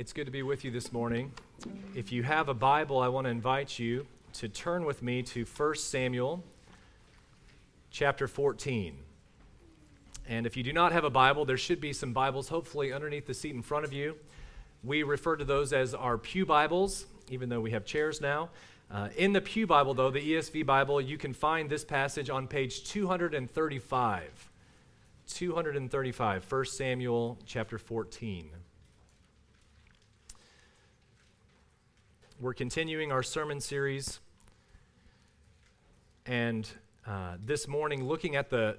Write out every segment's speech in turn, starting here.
It's good to be with you this morning. If you have a Bible, I want to invite you to turn with me to 1 Samuel chapter 14. And if you do not have a Bible, there should be some Bibles, hopefully, underneath the seat in front of you. We refer to those as our Pew Bibles, even though we have chairs now. Uh, in the Pew Bible, though, the ESV Bible, you can find this passage on page 235. 235, 1 Samuel chapter 14. We're continuing our sermon series, and uh, this morning, looking at the,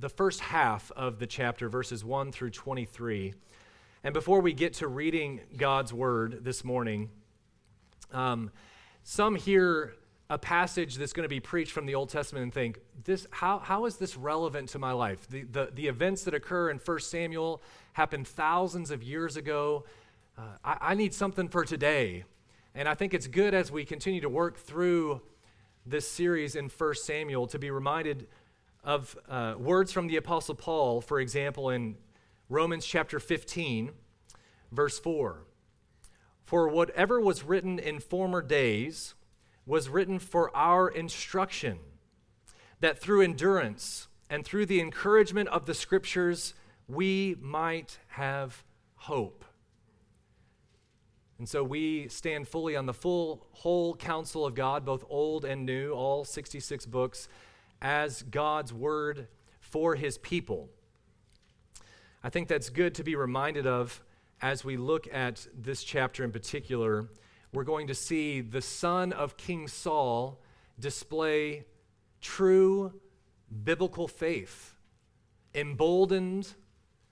the first half of the chapter, verses 1 through 23. And before we get to reading God's word this morning, um, some hear a passage that's going to be preached from the Old Testament and think, this, how, how is this relevant to my life? The, the, the events that occur in 1 Samuel happened thousands of years ago. Uh, I, I need something for today. And I think it's good as we continue to work through this series in 1 Samuel to be reminded of uh, words from the Apostle Paul, for example, in Romans chapter 15, verse 4. For whatever was written in former days was written for our instruction, that through endurance and through the encouragement of the Scriptures we might have hope. And so we stand fully on the full, whole counsel of God, both old and new, all 66 books, as God's word for his people. I think that's good to be reminded of as we look at this chapter in particular. We're going to see the son of King Saul display true biblical faith, emboldened,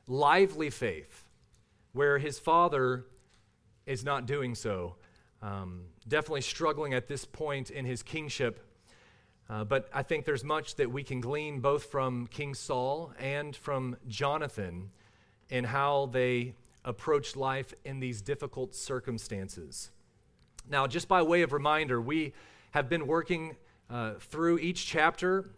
lively faith, where his father is not doing so. Um, definitely struggling at this point in his kingship. Uh, but I think there's much that we can glean both from King Saul and from Jonathan in how they approached life in these difficult circumstances. Now, just by way of reminder, we have been working uh, through each chapter,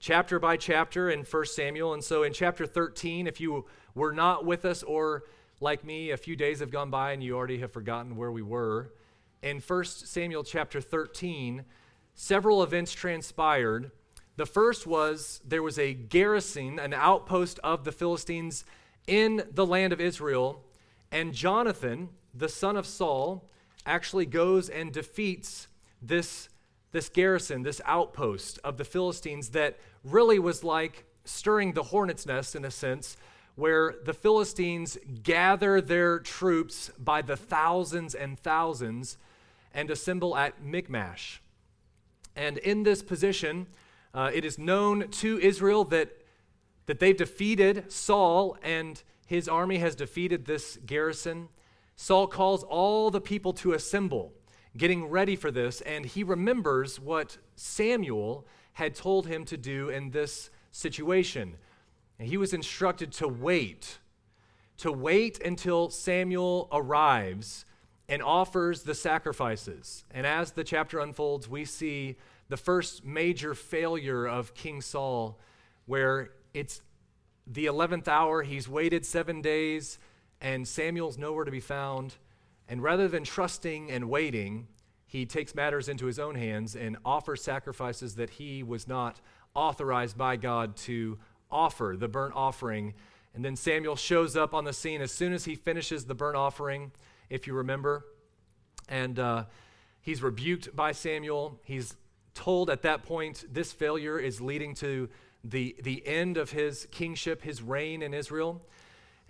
chapter by chapter in 1 Samuel. And so in chapter 13, if you were not with us or like me, a few days have gone by and you already have forgotten where we were. In 1 Samuel chapter 13, several events transpired. The first was there was a garrison, an outpost of the Philistines in the land of Israel, and Jonathan, the son of Saul, actually goes and defeats this, this garrison, this outpost of the Philistines that really was like stirring the hornet's nest in a sense where the Philistines gather their troops by the thousands and thousands and assemble at Michmash. And in this position, uh, it is known to Israel that, that they've defeated Saul and his army has defeated this garrison. Saul calls all the people to assemble, getting ready for this, and he remembers what Samuel had told him to do in this situation. And he was instructed to wait, to wait until Samuel arrives and offers the sacrifices. And as the chapter unfolds, we see the first major failure of King Saul, where it's the 11th hour, he's waited seven days, and Samuel's nowhere to be found. And rather than trusting and waiting, he takes matters into his own hands and offers sacrifices that he was not authorized by God to offer, the burnt offering. And then Samuel shows up on the scene as soon as he finishes the burnt offering, if you remember. And uh, he's rebuked by Samuel. He's told at that point this failure is leading to the, the end of his kingship, his reign in Israel.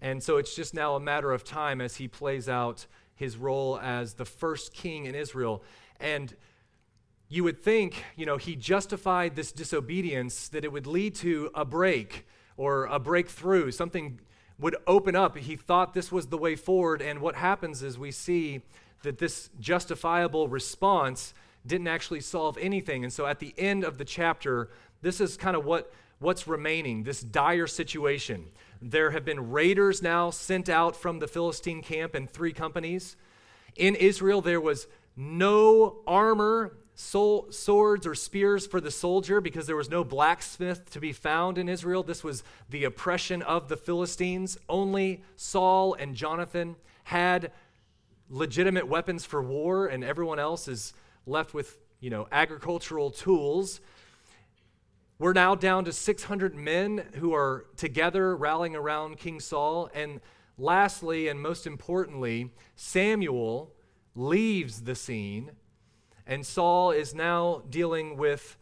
And so it's just now a matter of time as he plays out his role as the first king in Israel. And you would think, you know, he justified this disobedience that it would lead to a break or a breakthrough. Something would open up. He thought this was the way forward. And what happens is we see that this justifiable response didn't actually solve anything. And so at the end of the chapter, this is kind of what what's remaining, this dire situation. There have been raiders now sent out from the Philistine camp in three companies. In Israel, there was no armor swords or spears for the soldier because there was no blacksmith to be found in Israel. This was the oppression of the Philistines. Only Saul and Jonathan had legitimate weapons for war, and everyone else is left with, you know, agricultural tools. We're now down to 600 men who are together rallying around King Saul. And lastly, and most importantly, Samuel leaves the scene, and Saul is now dealing with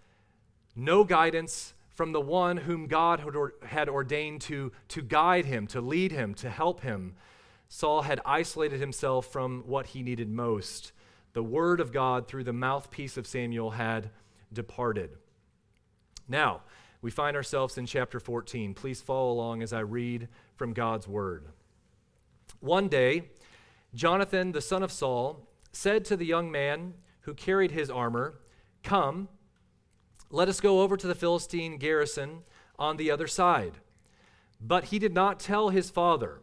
no guidance from the one whom God had ordained to, to guide him, to lead him, to help him. Saul had isolated himself from what he needed most. The word of God through the mouthpiece of Samuel had departed. Now, we find ourselves in chapter 14. Please follow along as I read from God's word. One day, Jonathan, the son of Saul, said to the young man who carried his armor, Come, let us go over to the Philistine garrison on the other side. But he did not tell his father.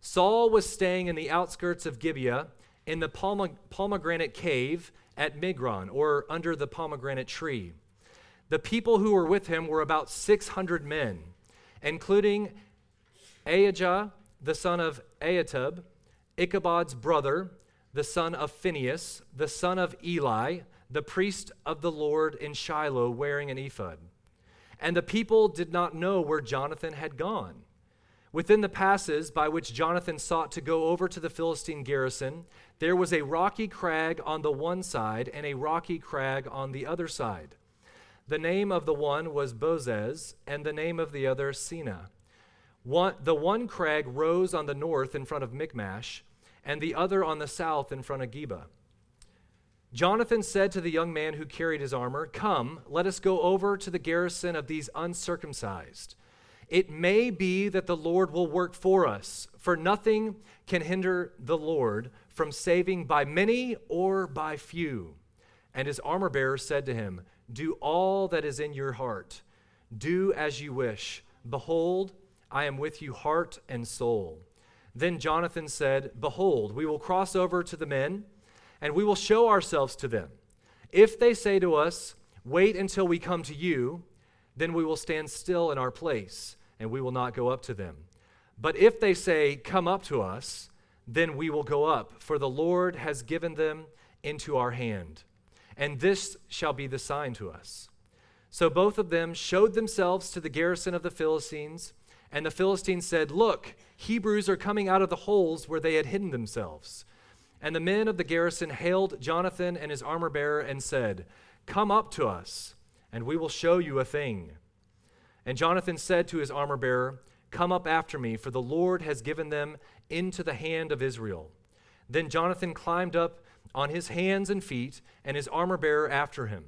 Saul was staying in the outskirts of Gibeah in the pomegranate cave at Migron, or under the pomegranate tree. The people who were with him were about 600 men, including Ahijah, the son of Ahitub, Ichabod's brother, the son of Phinehas, the son of Eli, the priest of the Lord in Shiloh, wearing an ephod. And the people did not know where Jonathan had gone. Within the passes by which Jonathan sought to go over to the Philistine garrison, there was a rocky crag on the one side and a rocky crag on the other side. The name of the one was Bozez, and the name of the other Seneh. One, the one crag rose on the north in front of Michmash, and the other on the south in front of Geba. Jonathan said to the young man who carried his armor, Come, let us go over to the garrison of these uncircumcised. It may be that the Lord will work for us, for nothing can hinder the Lord from saving by many or by few. And his armor bearer said to him, do all that is in your heart. Do as you wish. Behold, I am with you heart and soul. Then Jonathan said, Behold, we will cross over to the men, and we will show ourselves to them. If they say to us, Wait until we come to you, then we will stand still in our place, and we will not go up to them. But if they say, Come up to us, then we will go up, for the Lord has given them into our hand and this shall be the sign to us. So both of them showed themselves to the garrison of the Philistines, and the Philistines said, Look, Hebrews are coming out of the holes where they had hidden themselves. And the men of the garrison hailed Jonathan and his armor bearer and said, Come up to us, and we will show you a thing. And Jonathan said to his armor bearer, Come up after me, for the Lord has given them into the hand of Israel. Then Jonathan climbed up on his hands and feet, and his armor bearer after him.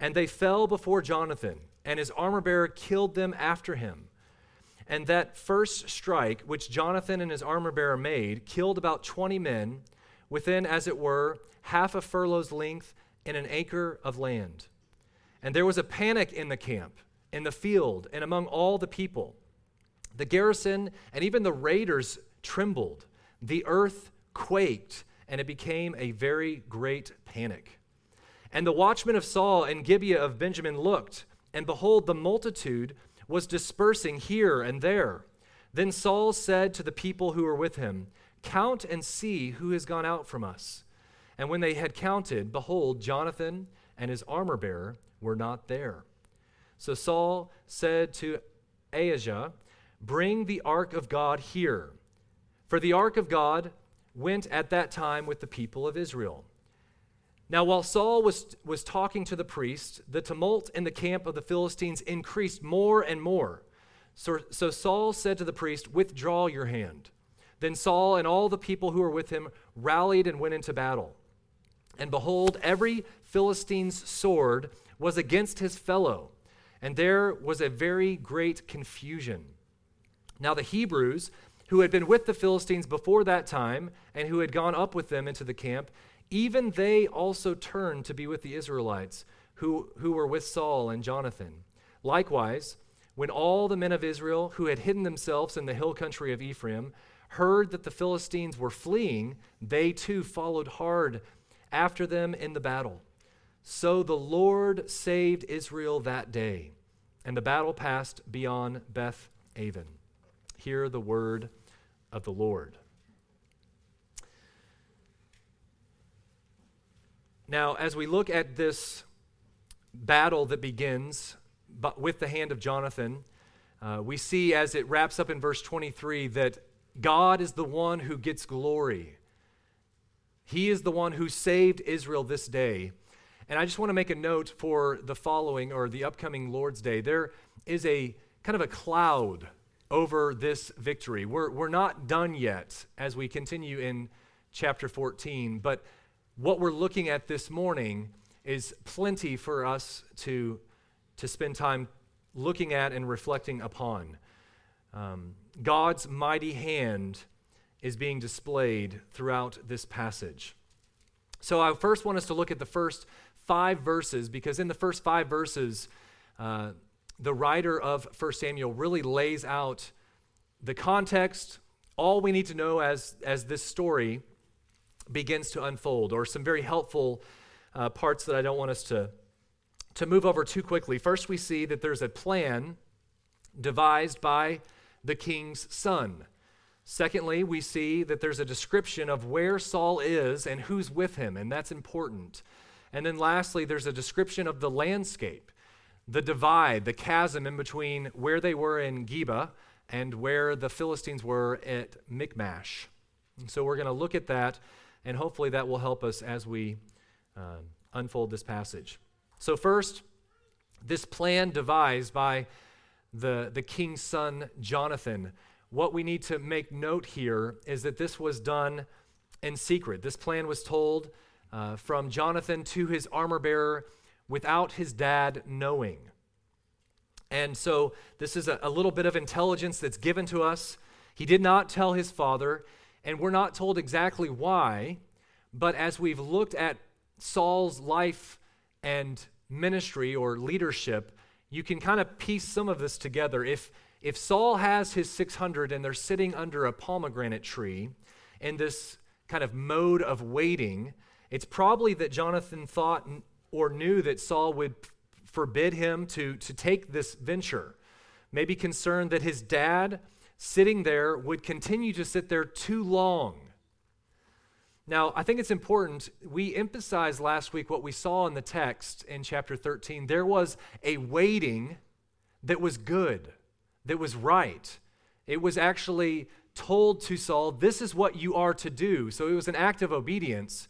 And they fell before Jonathan, and his armor bearer killed them after him. And that first strike, which Jonathan and his armor bearer made, killed about 20 men within, as it were, half a furlong's length in an acre of land. And there was a panic in the camp, in the field, and among all the people. The garrison and even the raiders trembled. The earth quaked and it became a very great panic. And the watchmen of Saul and Gibeah of Benjamin looked, and behold, the multitude was dispersing here and there. Then Saul said to the people who were with him, Count and see who has gone out from us. And when they had counted, behold, Jonathan and his armor bearer were not there. So Saul said to Ahijah, Bring the ark of God here. For the ark of God went at that time with the people of Israel. Now, while Saul was, was talking to the priest, the tumult in the camp of the Philistines increased more and more. So, so Saul said to the priest, Withdraw your hand. Then Saul and all the people who were with him rallied and went into battle. And behold, every Philistine's sword was against his fellow, and there was a very great confusion. Now the Hebrews who had been with the Philistines before that time and who had gone up with them into the camp, even they also turned to be with the Israelites who, who were with Saul and Jonathan. Likewise, when all the men of Israel who had hidden themselves in the hill country of Ephraim heard that the Philistines were fleeing, they too followed hard after them in the battle. So the Lord saved Israel that day, and the battle passed beyond Beth Aven. Hear the word of the Lord. Now, as we look at this battle that begins with the hand of Jonathan, uh, we see as it wraps up in verse 23 that God is the one who gets glory. He is the one who saved Israel this day. And I just want to make a note for the following or the upcoming Lord's Day. There is a kind of a cloud over this victory. We're, we're not done yet as we continue in chapter 14, but what we're looking at this morning is plenty for us to, to spend time looking at and reflecting upon. Um, God's mighty hand is being displayed throughout this passage. So I first want us to look at the first five verses because in the first five verses, uh, the writer of 1 Samuel really lays out the context, all we need to know as, as this story begins to unfold, or some very helpful uh, parts that I don't want us to, to move over too quickly. First, we see that there's a plan devised by the king's son. Secondly, we see that there's a description of where Saul is and who's with him, and that's important. And then lastly, there's a description of the landscape, the divide, the chasm in between where they were in Geba and where the Philistines were at Michmash. And so we're going to look at that, and hopefully that will help us as we uh, unfold this passage. So, first, this plan devised by the, the king's son, Jonathan. What we need to make note here is that this was done in secret. This plan was told uh, from Jonathan to his armor bearer without his dad knowing. And so this is a, a, little bit of intelligence that's given to us. He did not tell his father, and we're not told exactly why, but as we've looked at Saul's life and ministry or leadership, you can kind of piece some of this together. If, if Saul has his 600 and they're sitting under a pomegranate tree in this kind of mode of waiting, it's probably that Jonathan thought or knew that Saul would forbid him to, to take this venture. Maybe concerned that his dad, sitting there, would continue to sit there too long. Now, I think it's important. We emphasized last week what we saw in the text in chapter 13. There was a waiting that was good, that was right. It was actually told to Saul, This is what you are to do. So it was an act of obedience.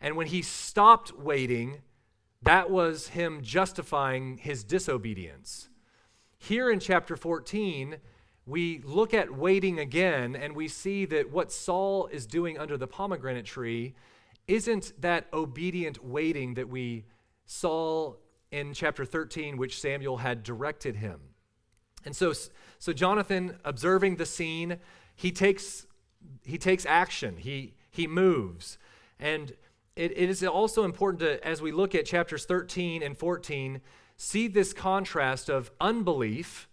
And when he stopped waiting, that was him justifying his disobedience. Here in chapter 14, we look at waiting again and we see that what Saul is doing under the pomegranate tree isn't that obedient waiting that we saw in chapter 13, which Samuel had directed him. And so, so Jonathan, observing the scene, he takes, he takes action, he, he moves. And it, it is also important to, as we look at chapters 13 and 14, see this contrast of unbelief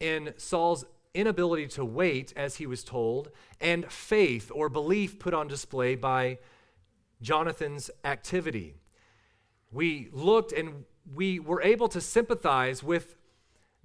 in Saul's inability to wait, as he was told, and faith or belief put on display by Jonathan's activity. We looked and we were able to sympathize with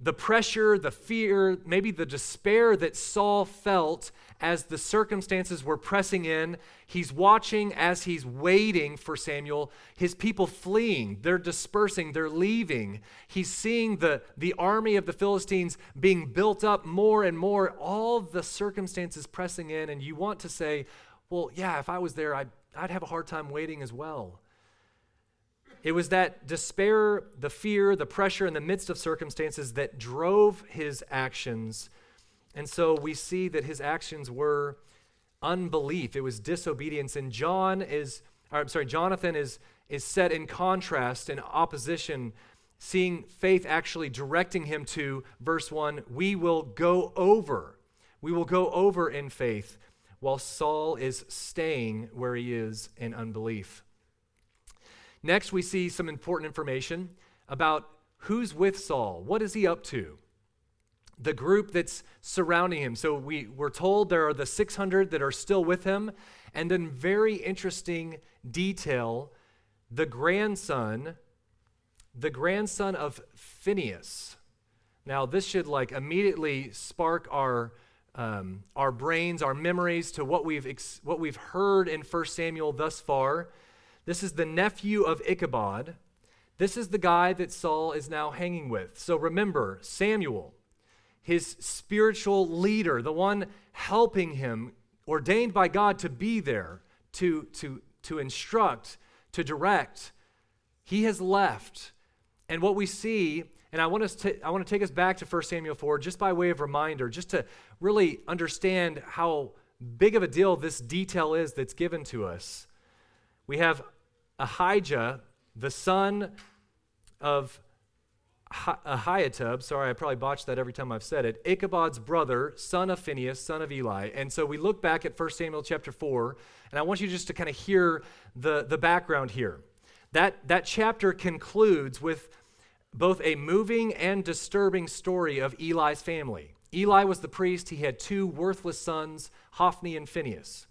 the pressure, the fear, maybe the despair that Saul felt as the circumstances were pressing in. He's watching as he's waiting for Samuel, his people fleeing, they're dispersing, they're leaving. He's seeing the, the army of the Philistines being built up more and more, all the circumstances pressing in. And you want to say, well, yeah, if I was there, I'd, I'd have a hard time waiting as well. It was that despair, the fear, the pressure in the midst of circumstances that drove his actions. And so we see that his actions were unbelief, it was disobedience. And John is, or, I'm sorry, Jonathan is, is set in contrast, in opposition, seeing faith actually directing him to verse 1 we will go over. We will go over in faith, while Saul is staying where he is in unbelief. Next, we see some important information about who's with Saul. What is he up to? The group that's surrounding him. So we, we're told there are the 600 that are still with him. And then, very interesting detail the grandson, the grandson of Phinehas. Now, this should like immediately spark our, um, our brains, our memories to what we've, ex- what we've heard in 1 Samuel thus far This is the nephew of Ichabod. This is the guy that Saul is now hanging with. So remember, Samuel, his spiritual leader, the one helping him, ordained by God to be there, to, to, to instruct, to direct, he has left. And what we see, and I want, us to, I want to take us back to 1 Samuel 4 just by way of reminder, just to really understand how big of a deal this detail is that's given to us. We have Ahijah, the son of Ahiatub, sorry, I probably botched that every time I've said it, Ichabod's brother, son of Phinehas, son of Eli. And so we look back at 1 Samuel chapter 4, and I want you just to kind of hear the, the background here. That, that chapter concludes with both a moving and disturbing story of Eli's family. Eli was the priest. He had two worthless sons, Hophni and Phinehas.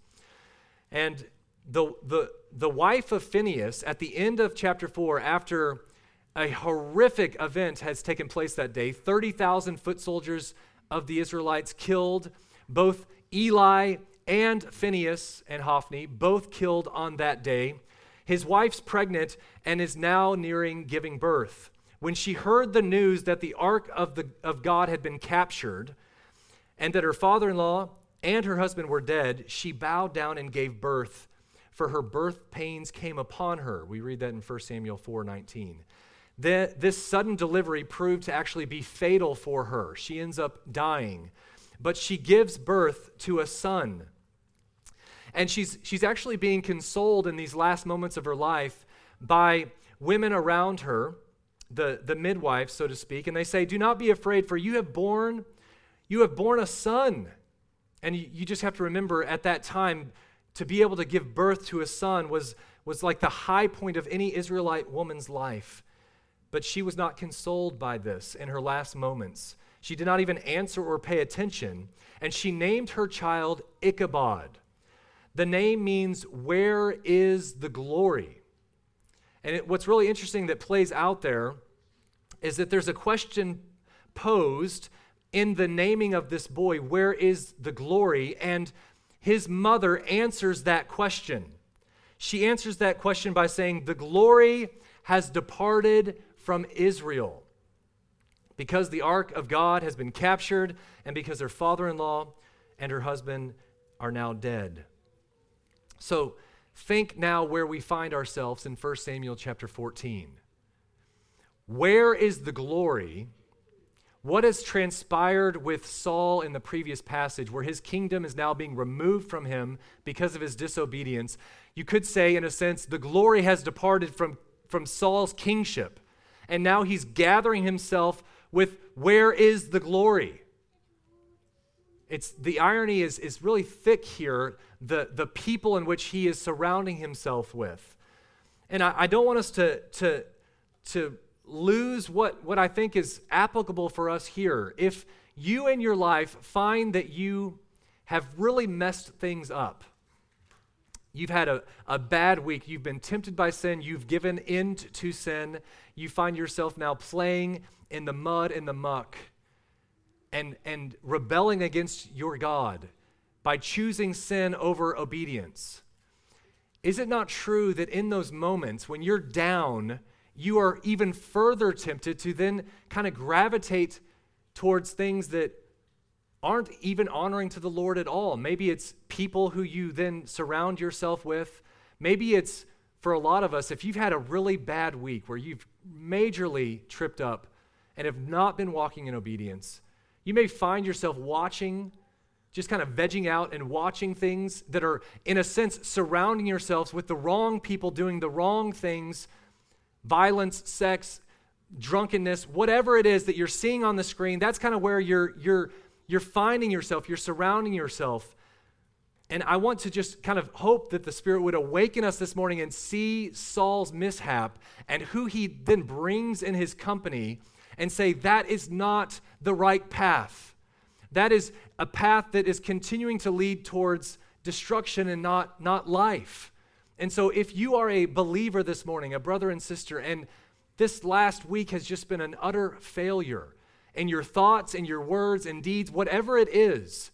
And the, the, the wife of Phinehas, at the end of chapter 4, after a horrific event has taken place that day 30,000 foot soldiers of the Israelites killed, both Eli and Phinehas and Hophni, both killed on that day. His wife's pregnant and is now nearing giving birth. When she heard the news that the ark of, the, of God had been captured and that her father in law and her husband were dead, she bowed down and gave birth, for her birth pains came upon her. We read that in 1 Samuel 4 19. The, this sudden delivery proved to actually be fatal for her. She ends up dying, but she gives birth to a son. And she's, she's actually being consoled in these last moments of her life by women around her, the, the midwives, so to speak, and they say, Do not be afraid, for you have borne, you have borne a son. And you, you just have to remember at that time, to be able to give birth to a son was, was like the high point of any Israelite woman's life. But she was not consoled by this in her last moments. She did not even answer or pay attention, and she named her child Ichabod the name means, Where is the glory? And it, what's really interesting that plays out there is that there's a question posed in the naming of this boy, Where is the glory? And his mother answers that question. She answers that question by saying, The glory has departed from Israel. Because the ark of God has been captured, and because her father in law and her husband are now dead. So think now where we find ourselves in 1 Samuel chapter 14. Where is the glory? What has transpired with Saul in the previous passage, where his kingdom is now being removed from him because of his disobedience? You could say, in a sense, the glory has departed from, from Saul's kingship, and now he's gathering himself with where is the glory? It's, the irony is, is really thick here, the, the people in which he is surrounding himself with. And I, I don't want us to, to, to lose what, what I think is applicable for us here. If you in your life find that you have really messed things up, you've had a, a bad week, you've been tempted by sin, you've given in to sin, you find yourself now playing in the mud and the muck and, and rebelling against your God by choosing sin over obedience. Is it not true that in those moments when you're down, you are even further tempted to then kind of gravitate towards things that aren't even honoring to the Lord at all? Maybe it's people who you then surround yourself with. Maybe it's for a lot of us, if you've had a really bad week where you've majorly tripped up and have not been walking in obedience, you may find yourself watching, just kind of vegging out and watching things that are, in a sense, surrounding yourselves with the wrong people doing the wrong things violence, sex, drunkenness, whatever it is that you're seeing on the screen. That's kind of where you're, you're, you're finding yourself, you're surrounding yourself. And I want to just kind of hope that the Spirit would awaken us this morning and see Saul's mishap and who he then brings in his company and say, that is not the right path. That is a path that is continuing to lead towards destruction and not, not life. And so, if you are a believer this morning, a brother and sister, and this last week has just been an utter failure in your thoughts and your words and deeds, whatever it is,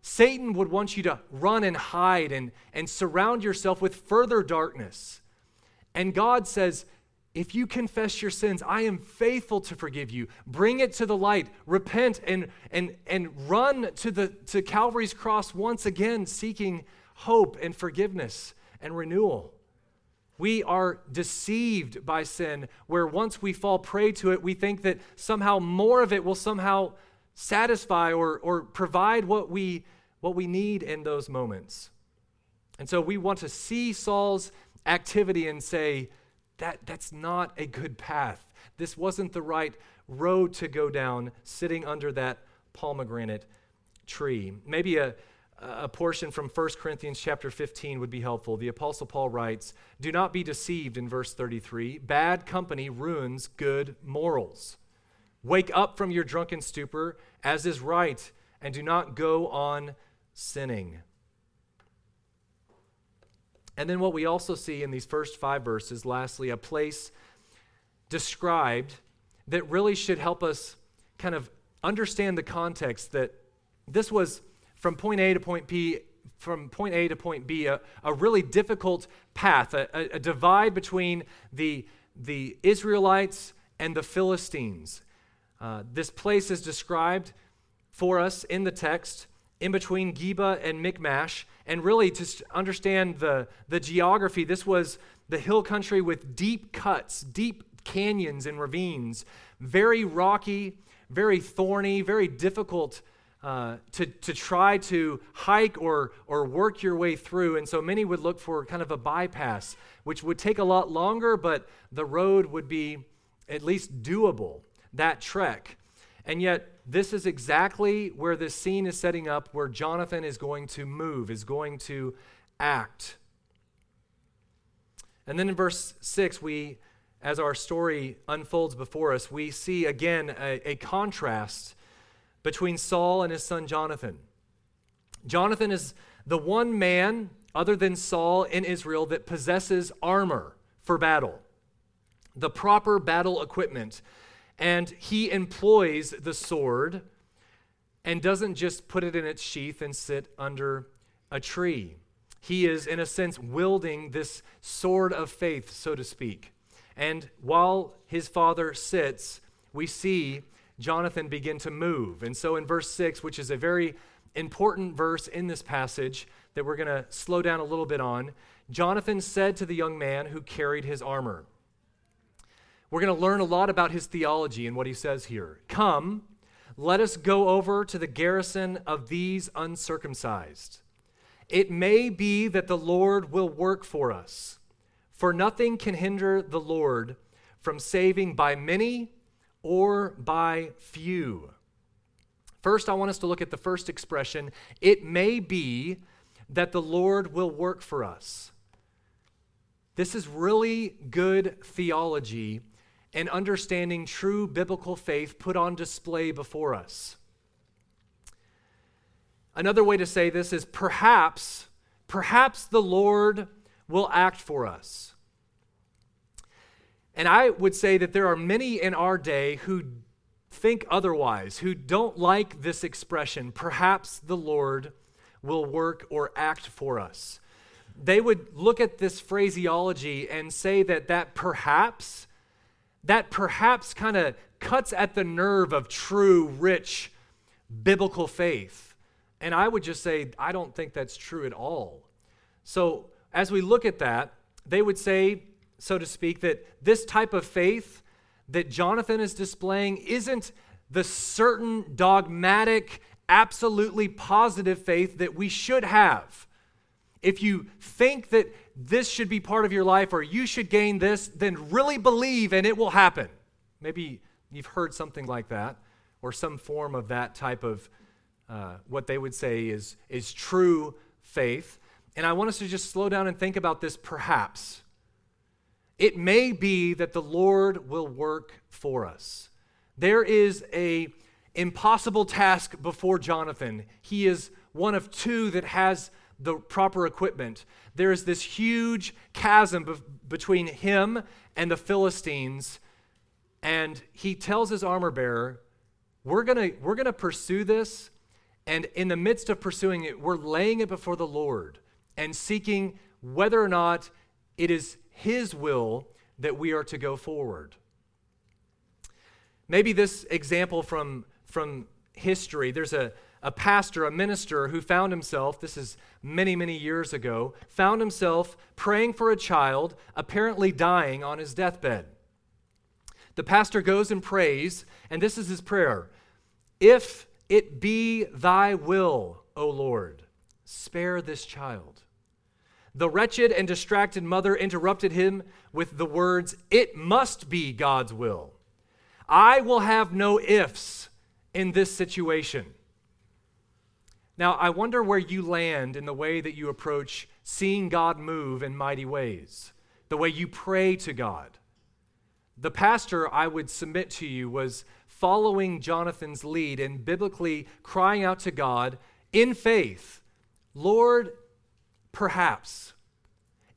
Satan would want you to run and hide and, and surround yourself with further darkness And God says, if you confess your sins, I am faithful to forgive you. Bring it to the light. Repent and, and, and run to, the, to Calvary's cross once again, seeking hope and forgiveness and renewal. We are deceived by sin, where once we fall prey to it, we think that somehow more of it will somehow satisfy or, or provide what we, what we need in those moments. And so we want to see Saul's activity and say, that, that's not a good path. This wasn't the right road to go down sitting under that pomegranate tree. Maybe a, a portion from 1 Corinthians chapter 15 would be helpful. The Apostle Paul writes, Do not be deceived in verse 33. Bad company ruins good morals. Wake up from your drunken stupor, as is right, and do not go on sinning. And then what we also see in these first five verses, lastly, a place described that really should help us kind of understand the context that this was from point A to point B, from point A to point B, a, a really difficult path, a, a, a divide between the, the Israelites and the Philistines. Uh, this place is described for us in the text in between Geba and Michmash. And really, to understand the, the geography, this was the hill country with deep cuts, deep canyons and ravines, very rocky, very thorny, very difficult uh, to, to try to hike or, or work your way through. And so many would look for kind of a bypass, which would take a lot longer, but the road would be at least doable, that trek. And yet, this is exactly where this scene is setting up where Jonathan is going to move, is going to act. And then in verse 6, we, as our story unfolds before us, we see again a, a contrast between Saul and his son Jonathan. Jonathan is the one man, other than Saul in Israel, that possesses armor for battle, the proper battle equipment. And he employs the sword and doesn't just put it in its sheath and sit under a tree. He is, in a sense, wielding this sword of faith, so to speak. And while his father sits, we see Jonathan begin to move. And so in verse 6, which is a very important verse in this passage that we're going to slow down a little bit on, Jonathan said to the young man who carried his armor, We're going to learn a lot about his theology and what he says here. Come, let us go over to the garrison of these uncircumcised. It may be that the Lord will work for us, for nothing can hinder the Lord from saving by many or by few. First, I want us to look at the first expression. It may be that the Lord will work for us. This is really good theology and understanding true biblical faith put on display before us. Another way to say this is perhaps, perhaps the Lord will act for us. And I would say that there are many in our day who think otherwise, who don't like this expression, perhaps the Lord will work or act for us. They would look at this phraseology and say that that perhaps, that perhaps kind of cuts at the nerve of true, rich, biblical faith. And I would just say, I don't think that's true at all. So as we look at that, they would say so to speak, that this type of faith that Jonathan is displaying isn't the certain dogmatic, absolutely positive faith that we should have. If you think that this should be part of your life or you should gain this, then really believe and it will happen. Maybe you've heard something like that or some form of that type of uh, what they would say is, is true faith. And I want us to just slow down and think about this perhaps. It may be that the Lord will work for us. There is a impossible task before Jonathan. He is one of two that has the proper equipment. There is this huge chasm be- between him and the Philistines, and he tells his armor bearer, "We're gonna we're gonna pursue this, and in the midst of pursuing it, we're laying it before the Lord and seeking whether or not it is His will that we are to go forward. Maybe this example from, from history there's a, a pastor, a minister who found himself, this is many, many years ago, found himself praying for a child apparently dying on his deathbed. The pastor goes and prays, and this is his prayer If it be thy will, O Lord, spare this child. The wretched and distracted mother interrupted him with the words, It must be God's will. I will have no ifs in this situation. Now, I wonder where you land in the way that you approach seeing God move in mighty ways, the way you pray to God. The pastor, I would submit to you, was following Jonathan's lead and biblically crying out to God in faith Lord, perhaps,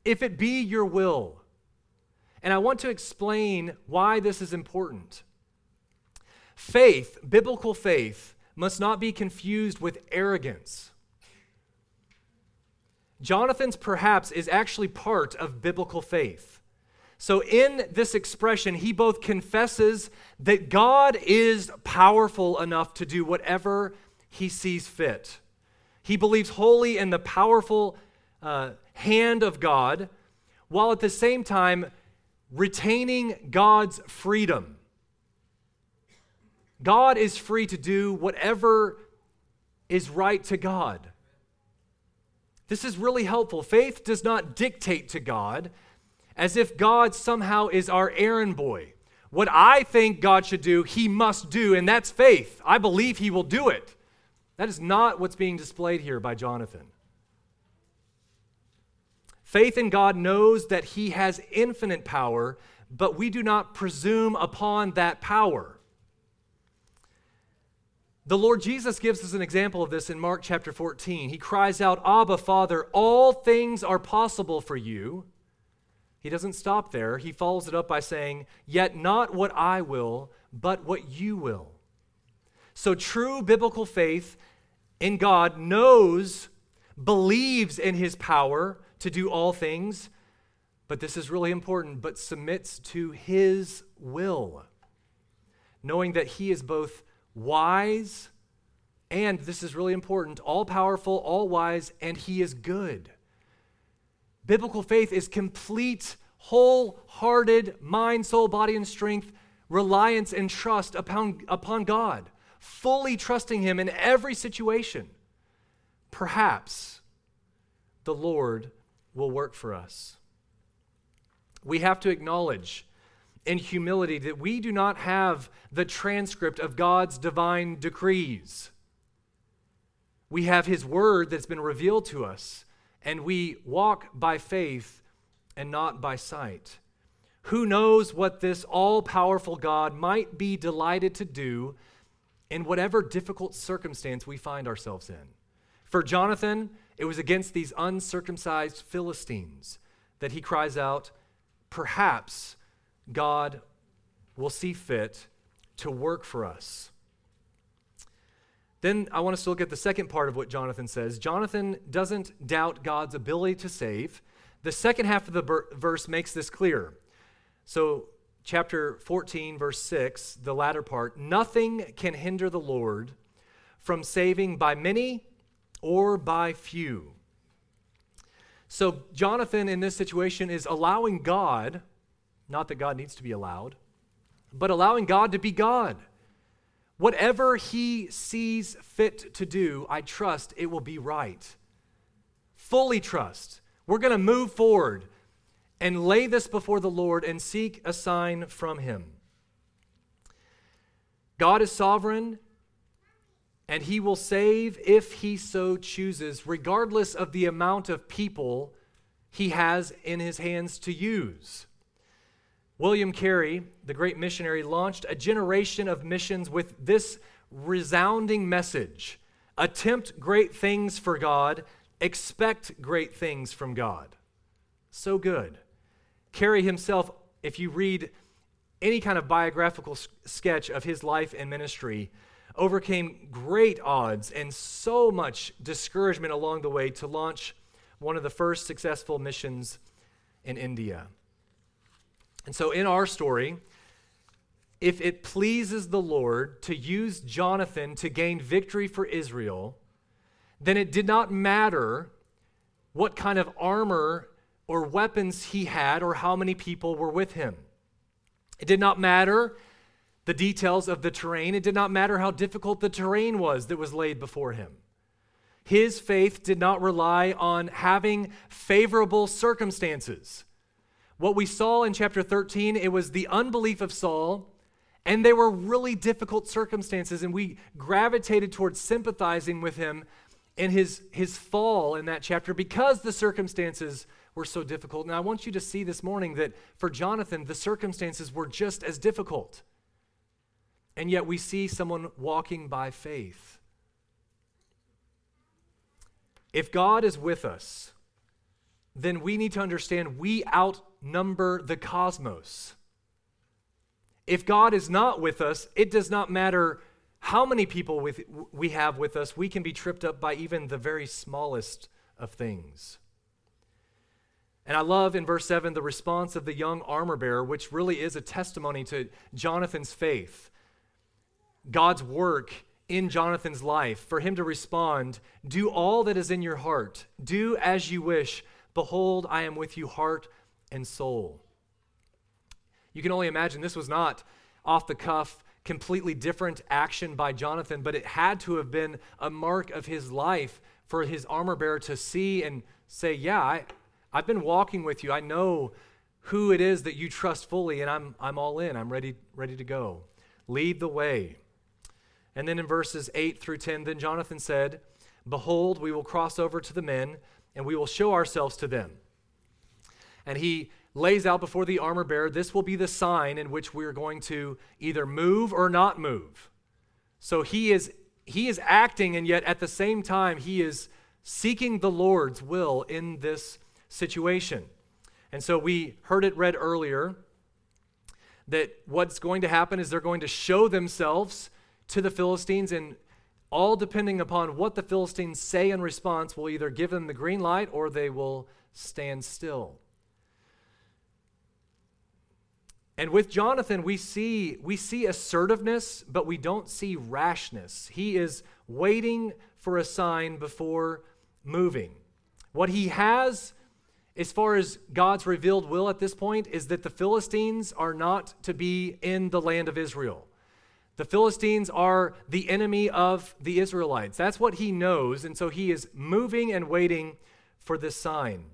if it be your will. And I want to explain why this is important. Faith, biblical faith, must not be confused with arrogance. Jonathan's perhaps is actually part of biblical faith. So, in this expression, he both confesses that God is powerful enough to do whatever he sees fit. He believes wholly in the powerful uh, hand of God, while at the same time retaining God's freedom. God is free to do whatever is right to God. This is really helpful. Faith does not dictate to God as if God somehow is our errand boy. What I think God should do, he must do, and that's faith. I believe he will do it. That is not what's being displayed here by Jonathan. Faith in God knows that he has infinite power, but we do not presume upon that power. The Lord Jesus gives us an example of this in Mark chapter 14. He cries out, Abba, Father, all things are possible for you. He doesn't stop there. He follows it up by saying, Yet not what I will, but what you will. So true biblical faith in God knows, believes in his power to do all things, but this is really important, but submits to his will, knowing that he is both wise, and this is really important, all powerful, all wise, and he is good. Biblical faith is complete, wholehearted mind, soul, body, and strength reliance and trust upon, upon God, fully trusting him in every situation. Perhaps the Lord will work for us. We have to acknowledge in humility that we do not have the transcript of God's divine decrees. We have His word that's been revealed to us, and we walk by faith and not by sight. Who knows what this all powerful God might be delighted to do in whatever difficult circumstance we find ourselves in? For Jonathan, it was against these uncircumcised Philistines that he cries out, Perhaps God will see fit to work for us. Then I want us to look at the second part of what Jonathan says. Jonathan doesn't doubt God's ability to save. The second half of the ber- verse makes this clear. So, chapter 14, verse 6, the latter part nothing can hinder the Lord from saving by many or by few. So, Jonathan in this situation is allowing God not that God needs to be allowed, but allowing God to be God. Whatever he sees fit to do, I trust it will be right. Fully trust. We're going to move forward and lay this before the Lord and seek a sign from him. God is sovereign, and he will save if he so chooses, regardless of the amount of people he has in his hands to use. William Carey, the great missionary, launched a generation of missions with this resounding message Attempt great things for God, expect great things from God. So good. Carey himself, if you read any kind of biographical sketch of his life and ministry, overcame great odds and so much discouragement along the way to launch one of the first successful missions in India. And so in our story, if it pleases the Lord to use Jonathan to gain victory for Israel, then it did not matter what kind of armor or weapons he had or how many people were with him. It did not matter the details of the terrain. It did not matter how difficult the terrain was that was laid before him. His faith did not rely on having favorable circumstances. What we saw in chapter 13, it was the unbelief of Saul, and they were really difficult circumstances, and we gravitated towards sympathizing with him in his, his fall in that chapter because the circumstances were so difficult. And I want you to see this morning that for Jonathan, the circumstances were just as difficult. And yet we see someone walking by faith. If God is with us, then we need to understand we outnumber the cosmos. If God is not with us, it does not matter how many people with, we have with us, we can be tripped up by even the very smallest of things. And I love in verse 7 the response of the young armor bearer, which really is a testimony to Jonathan's faith. God's work in Jonathan's life, for him to respond, Do all that is in your heart, do as you wish. Behold, I am with you, heart and soul. You can only imagine this was not off the cuff, completely different action by Jonathan, but it had to have been a mark of his life for his armor bearer to see and say, Yeah, I, I've been walking with you. I know who it is that you trust fully, and I'm, I'm all in. I'm ready, ready to go. Lead the way. And then in verses 8 through 10, then Jonathan said, Behold, we will cross over to the men, and we will show ourselves to them. And he lays out before the armor bearer, this will be the sign in which we are going to either move or not move. So he is he is acting, and yet at the same time, he is seeking the Lord's will in this situation. And so we heard it read earlier that what's going to happen is they're going to show themselves to the Philistines, and all depending upon what the Philistines say in response will either give them the green light or they will stand still. And with Jonathan, we see, we see assertiveness, but we don't see rashness. He is waiting for a sign before moving. What he has, as far as God's revealed will at this point, is that the Philistines are not to be in the land of Israel. The Philistines are the enemy of the Israelites. That's what he knows, and so he is moving and waiting for this sign.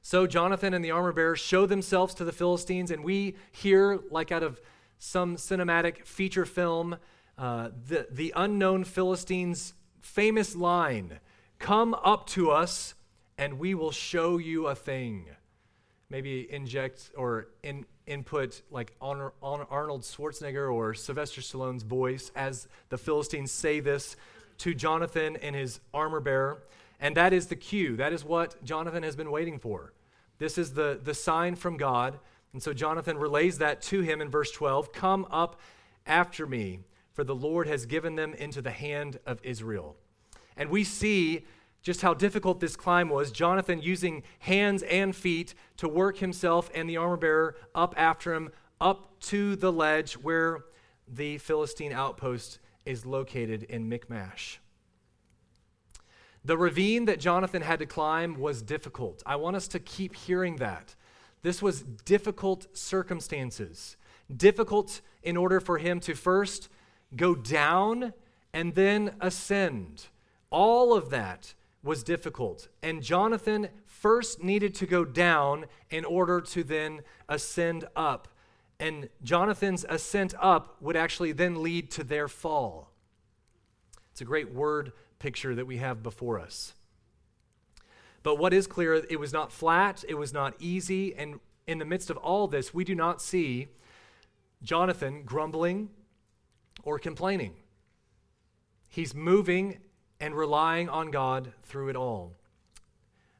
So Jonathan and the armor bearers show themselves to the Philistines, and we hear, like out of some cinematic feature film, uh, the, the unknown Philistines' famous line Come up to us, and we will show you a thing. Maybe inject or in, input like on Arnold Schwarzenegger or Sylvester Stallone's voice as the Philistines say this to Jonathan and his armor bearer. And that is the cue. That is what Jonathan has been waiting for. This is the, the sign from God. And so Jonathan relays that to him in verse 12 Come up after me, for the Lord has given them into the hand of Israel. And we see just how difficult this climb was. Jonathan using hands and feet to work himself and the armor bearer up after him, up to the ledge where the Philistine outpost is located in Michmash. The ravine that Jonathan had to climb was difficult. I want us to keep hearing that. This was difficult circumstances, difficult in order for him to first go down and then ascend. All of that was difficult. And Jonathan first needed to go down in order to then ascend up. And Jonathan's ascent up would actually then lead to their fall. It's a great word picture that we have before us. But what is clear, it was not flat, it was not easy, and in the midst of all this, we do not see Jonathan grumbling or complaining. He's moving and relying on God through it all.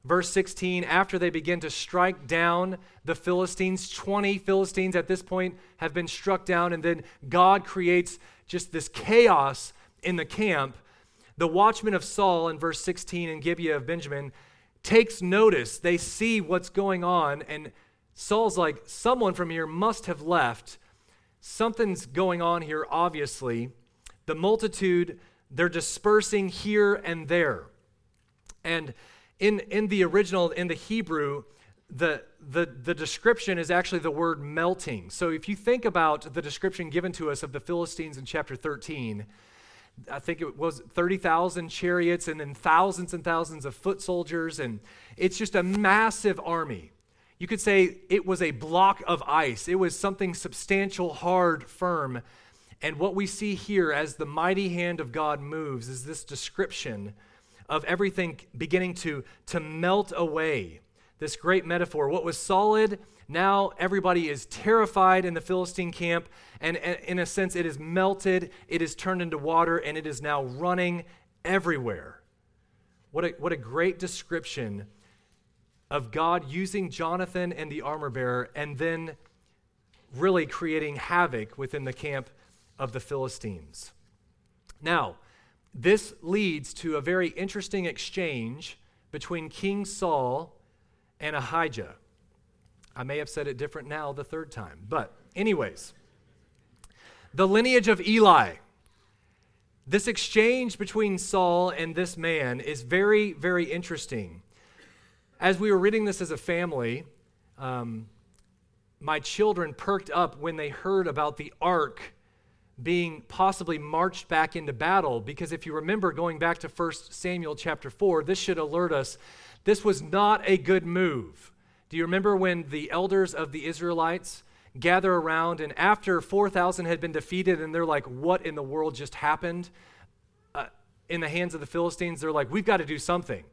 Verse 16, after they begin to strike down the Philistines, 20 Philistines at this point have been struck down, and then God creates just this chaos in the camp. The watchmen of Saul in verse 16 in Gibeah of Benjamin takes notice. They see what's going on, and Saul's like, someone from here must have left. Something's going on here, obviously. The multitude, they're dispersing here and there. And in, in the original, in the Hebrew, the, the, the description is actually the word melting. So if you think about the description given to us of the Philistines in chapter 13, I think it was 30,000 chariots and then thousands and thousands of foot soldiers, and it's just a massive army. You could say it was a block of ice. It was something substantial, hard, firm. And what we see here as the mighty hand of God moves is this description of everything beginning to, to melt away. This great metaphor. What was solid, now everybody is terrified in the Philistine camp. And, in a sense, it is melted, it is turned into water, and it is now running everywhere. What a, what a great description of God using Jonathan and the armor bearer and then really creating havoc within the camp of the Philistines. Now, this leads to a very interesting exchange between King Saul and Ahijah. I may have said it different now the third time, but, anyways, the lineage of Eli. This exchange between Saul and this man is very, very interesting as we were reading this as a family, um, my children perked up when they heard about the ark being possibly marched back into battle because if you remember going back to 1 Samuel chapter 4 this should alert us this was not a good move. Do you remember when the elders of the Israelites gather around and after 4,000 had been defeated and they're like what in the world just happened uh, in the hands of the Philistines they're like we've got to do something.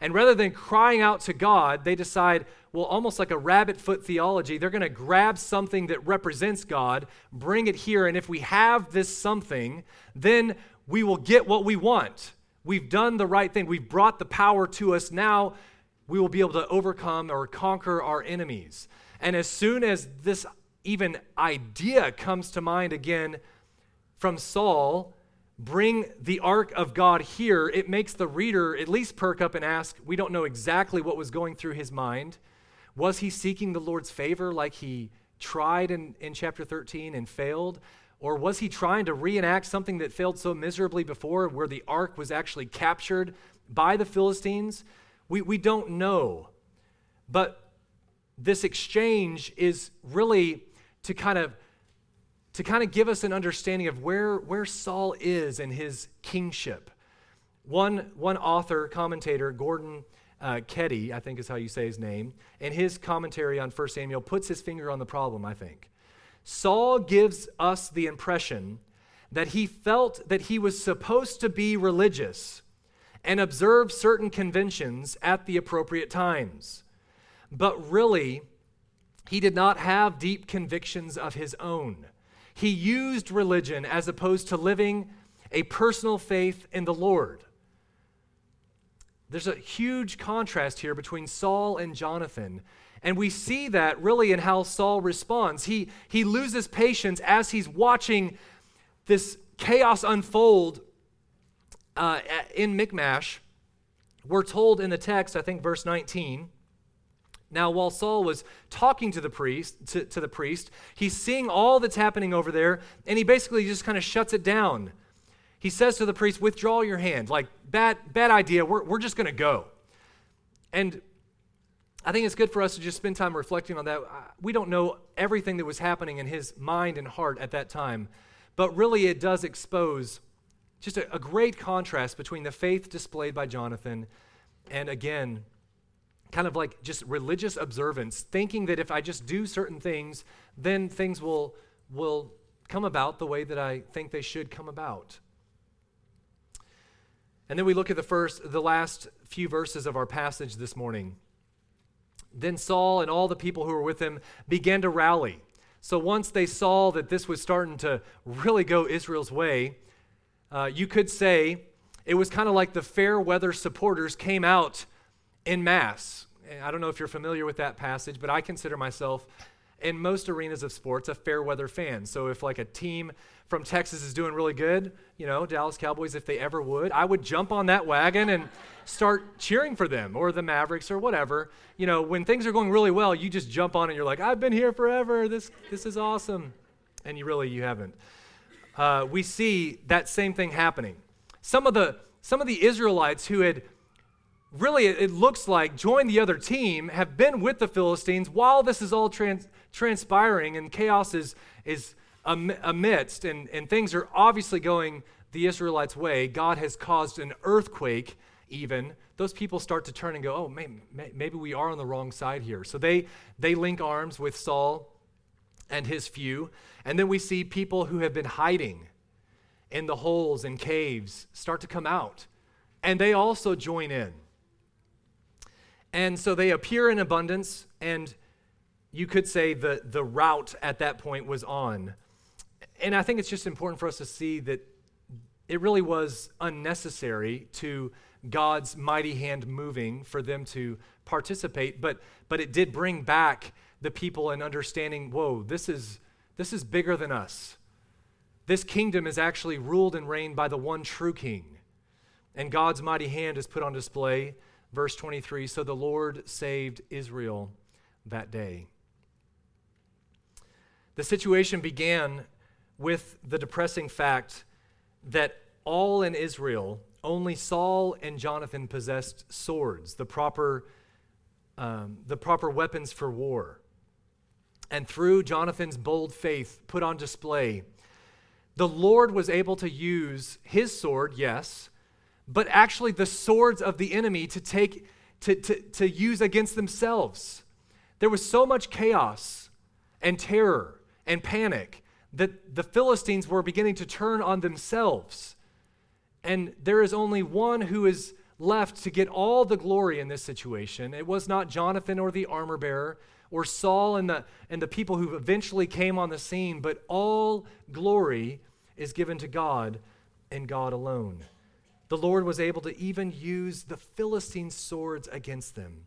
And rather than crying out to God, they decide, well, almost like a rabbit foot theology, they're going to grab something that represents God, bring it here, and if we have this something, then we will get what we want. We've done the right thing. We've brought the power to us. Now we will be able to overcome or conquer our enemies. And as soon as this even idea comes to mind again from Saul, bring the ark of God here, it makes the reader at least perk up and ask, we don't know exactly what was going through his mind. Was he seeking the Lord's favor like he tried in, in chapter 13 and failed? Or was he trying to reenact something that failed so miserably before, where the ark was actually captured by the Philistines? We, we don't know. But this exchange is really to kind of to kind of give us an understanding of where, where Saul is in his kingship. One, one author, commentator, Gordon uh, Keddie, I think is how you say his name, in his commentary on 1 Samuel, puts his finger on the problem, I think. Saul gives us the impression that he felt that he was supposed to be religious and observe certain conventions at the appropriate times. But really, he did not have deep convictions of his own. He used religion as opposed to living a personal faith in the Lord. There's a huge contrast here between Saul and Jonathan. And we see that really in how Saul responds. He, he loses patience as he's watching this chaos unfold uh, in Michmash. We're told in the text, I think verse 19, now, while Saul was talking to the priest, to, to the priest, he's seeing all that's happening over there, and he basically just kind of shuts it down. He says to the priest, "Withdraw your hand. Like bad, bad idea. We're, we're just going to go." And I think it's good for us to just spend time reflecting on that. We don't know everything that was happening in his mind and heart at that time, but really it does expose just a, a great contrast between the faith displayed by Jonathan and again kind of like just religious observance, thinking that if I just do certain things, then things will, will come about the way that I think they should come about. And then we look at the first, the last few verses of our passage this morning. Then Saul and all the people who were with him began to rally. So once they saw that this was starting to really go Israel's way, uh, you could say it was kind of like the fair weather supporters came out in mass. I don't know if you're familiar with that passage, but I consider myself in most arenas of sports, a fair weather fan. So if like a team from Texas is doing really good, you know, Dallas Cowboys, if they ever would, I would jump on that wagon and start cheering for them or the Mavericks or whatever. You know, when things are going really well, you just jump on it. You're like, I've been here forever. This, this is awesome. And you really, you haven't. Uh, we see that same thing happening. Some of the, some of the Israelites who had really, it looks like, joined the other team have been with the Philistines while this is all trans, transpiring and chaos is, is amidst, and, and things are obviously going the Israelites' way. God has caused an earthquake, even. Those people start to turn and go, oh, maybe, maybe we are on the wrong side here. So they, they link arms with Saul and his few. And then we see people who have been hiding in the holes and caves start to come out. And they also join in. And so they appear in abundance, and you could say the, the rout at that point was on. And I think it's just important for us to see that it really was unnecessary to God's mighty hand moving for them to participate, but, but it did bring back the people and understanding whoa, this is, this is bigger than us. This kingdom is actually ruled and reigned by the one true king. And God's mighty hand is put on display. Verse 23 So the Lord saved Israel that day. The situation began with the depressing fact that all in Israel, only Saul and Jonathan possessed swords, the proper, um, the proper weapons for war. And through Jonathan's bold faith put on display, the Lord was able to use his sword, yes, but actually the swords of the enemy to take to, to, to use against themselves. There was so much chaos and terror and panic that the Philistines were beginning to turn on themselves. And there is only one who is left to get all the glory in this situation. It was not Jonathan or the armor bearer or Saul and the, and the people who eventually came on the scene, but all glory is given to God and God alone. The Lord was able to even use the Philistine swords against them.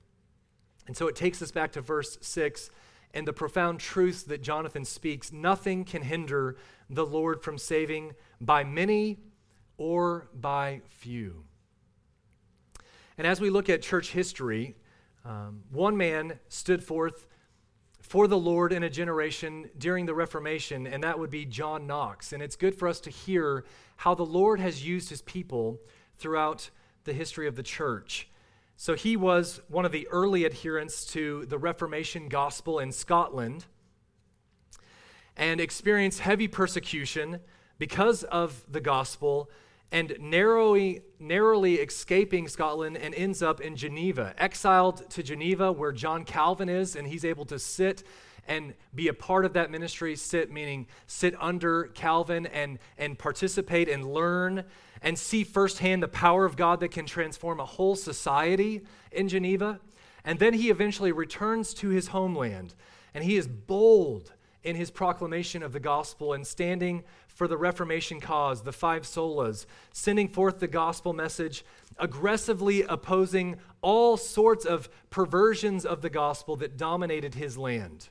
And so it takes us back to verse 6 and the profound truths that Jonathan speaks, nothing can hinder the Lord from saving by many or by few. And as we look at church history, um, one man stood forth for the Lord in a generation during the Reformation, and that would be John Knox. And it's good for us to hear how the Lord has used his people throughout the history of the church. So he was one of the early adherents to the Reformation gospel in Scotland and experienced heavy persecution because of the gospel and narrowly, narrowly escaping Scotland and ends up in Geneva, exiled to Geneva where John Calvin is, and he's able to sit and be a part of that ministry, sit meaning sit under Calvin and, and participate and learn and see firsthand the power of God that can transform a whole society in Geneva. And then he eventually returns to his homeland, and he is bold in his proclamation of the gospel and standing for the Reformation cause, the five solas, sending forth the gospel message, aggressively opposing all sorts of perversions of the gospel that dominated his land.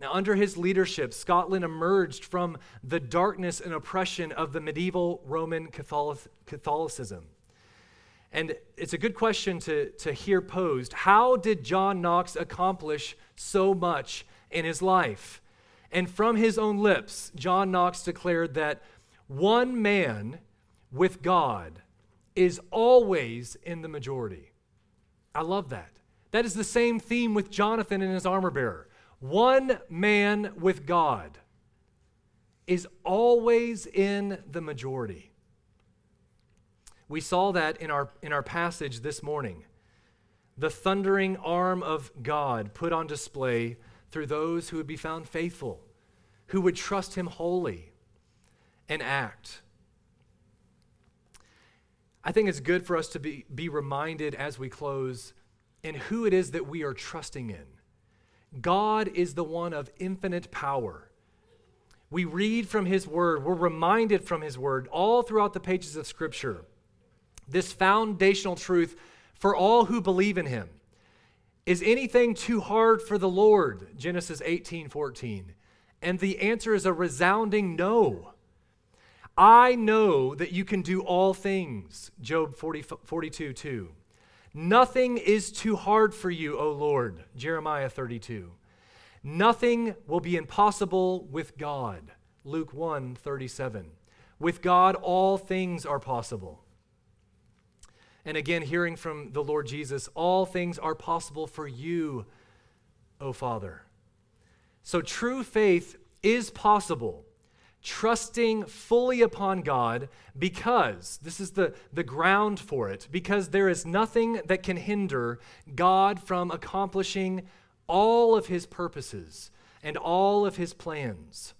Now, under his leadership, Scotland emerged from the darkness and oppression of the medieval Roman Catholicism. And it's a good question to, to hear posed. How did John Knox accomplish so much in his life? And from his own lips, John Knox declared that one man with God is always in the majority. I love that. That is the same theme with Jonathan and his armor bearer. One man with God is always in the majority. We saw that in our, in our passage this morning. The thundering arm of God put on display through those who would be found faithful, who would trust Him wholly and act. I think it's good for us to be, be reminded as we close in who it is that we are trusting in. God is the one of infinite power. We read from His Word, we're reminded from His Word all throughout the pages of Scripture this foundational truth for all who believe in Him. Is anything too hard for the Lord? Genesis 18 14. And the answer is a resounding no. I know that you can do all things. Job 40, 42 2. Nothing is too hard for you, O Lord. Jeremiah 32. Nothing will be impossible with God. Luke 1 37. With God, all things are possible. And again, hearing from the Lord Jesus, all things are possible for you, O Father. So true faith is possible, trusting fully upon God because, this is the, the ground for it, because there is nothing that can hinder God from accomplishing all of his purposes and all of his plans.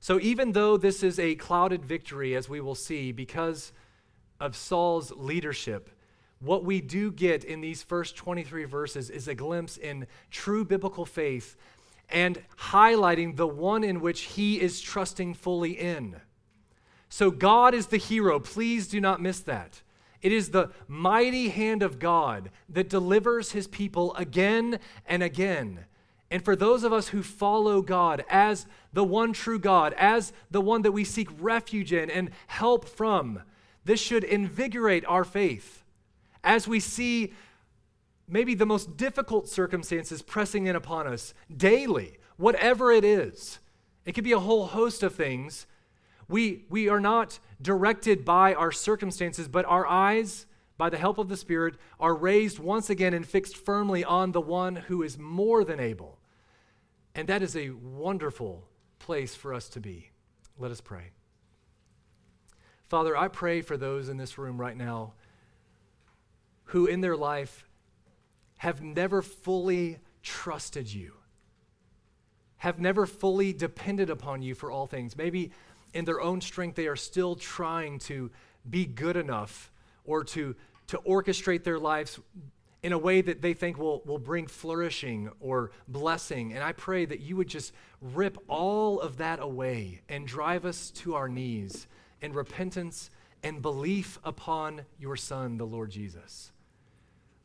So, even though this is a clouded victory, as we will see, because of Saul's leadership, what we do get in these first 23 verses is a glimpse in true biblical faith and highlighting the one in which he is trusting fully in. So, God is the hero. Please do not miss that. It is the mighty hand of God that delivers his people again and again. And for those of us who follow God as the one true God, as the one that we seek refuge in and help from, this should invigorate our faith as we see maybe the most difficult circumstances pressing in upon us daily, whatever it is. It could be a whole host of things. We, we are not directed by our circumstances, but our eyes, by the help of the Spirit, are raised once again and fixed firmly on the one who is more than able. And that is a wonderful place for us to be. Let us pray. Father, I pray for those in this room right now who in their life have never fully trusted you, have never fully depended upon you for all things. Maybe in their own strength, they are still trying to be good enough or to, to orchestrate their lives in a way that they think will, will bring flourishing or blessing. And I pray that you would just rip all of that away and drive us to our knees in repentance and belief upon your Son, the Lord Jesus.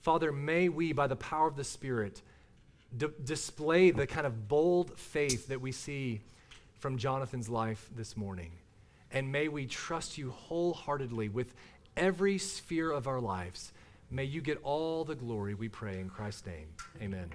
Father, may we, by the power of the Spirit, d- display the kind of bold faith that we see from Jonathan's life this morning. And may we trust you wholeheartedly with every sphere of our lives. May you get all the glory, we pray in Christ's name. Amen.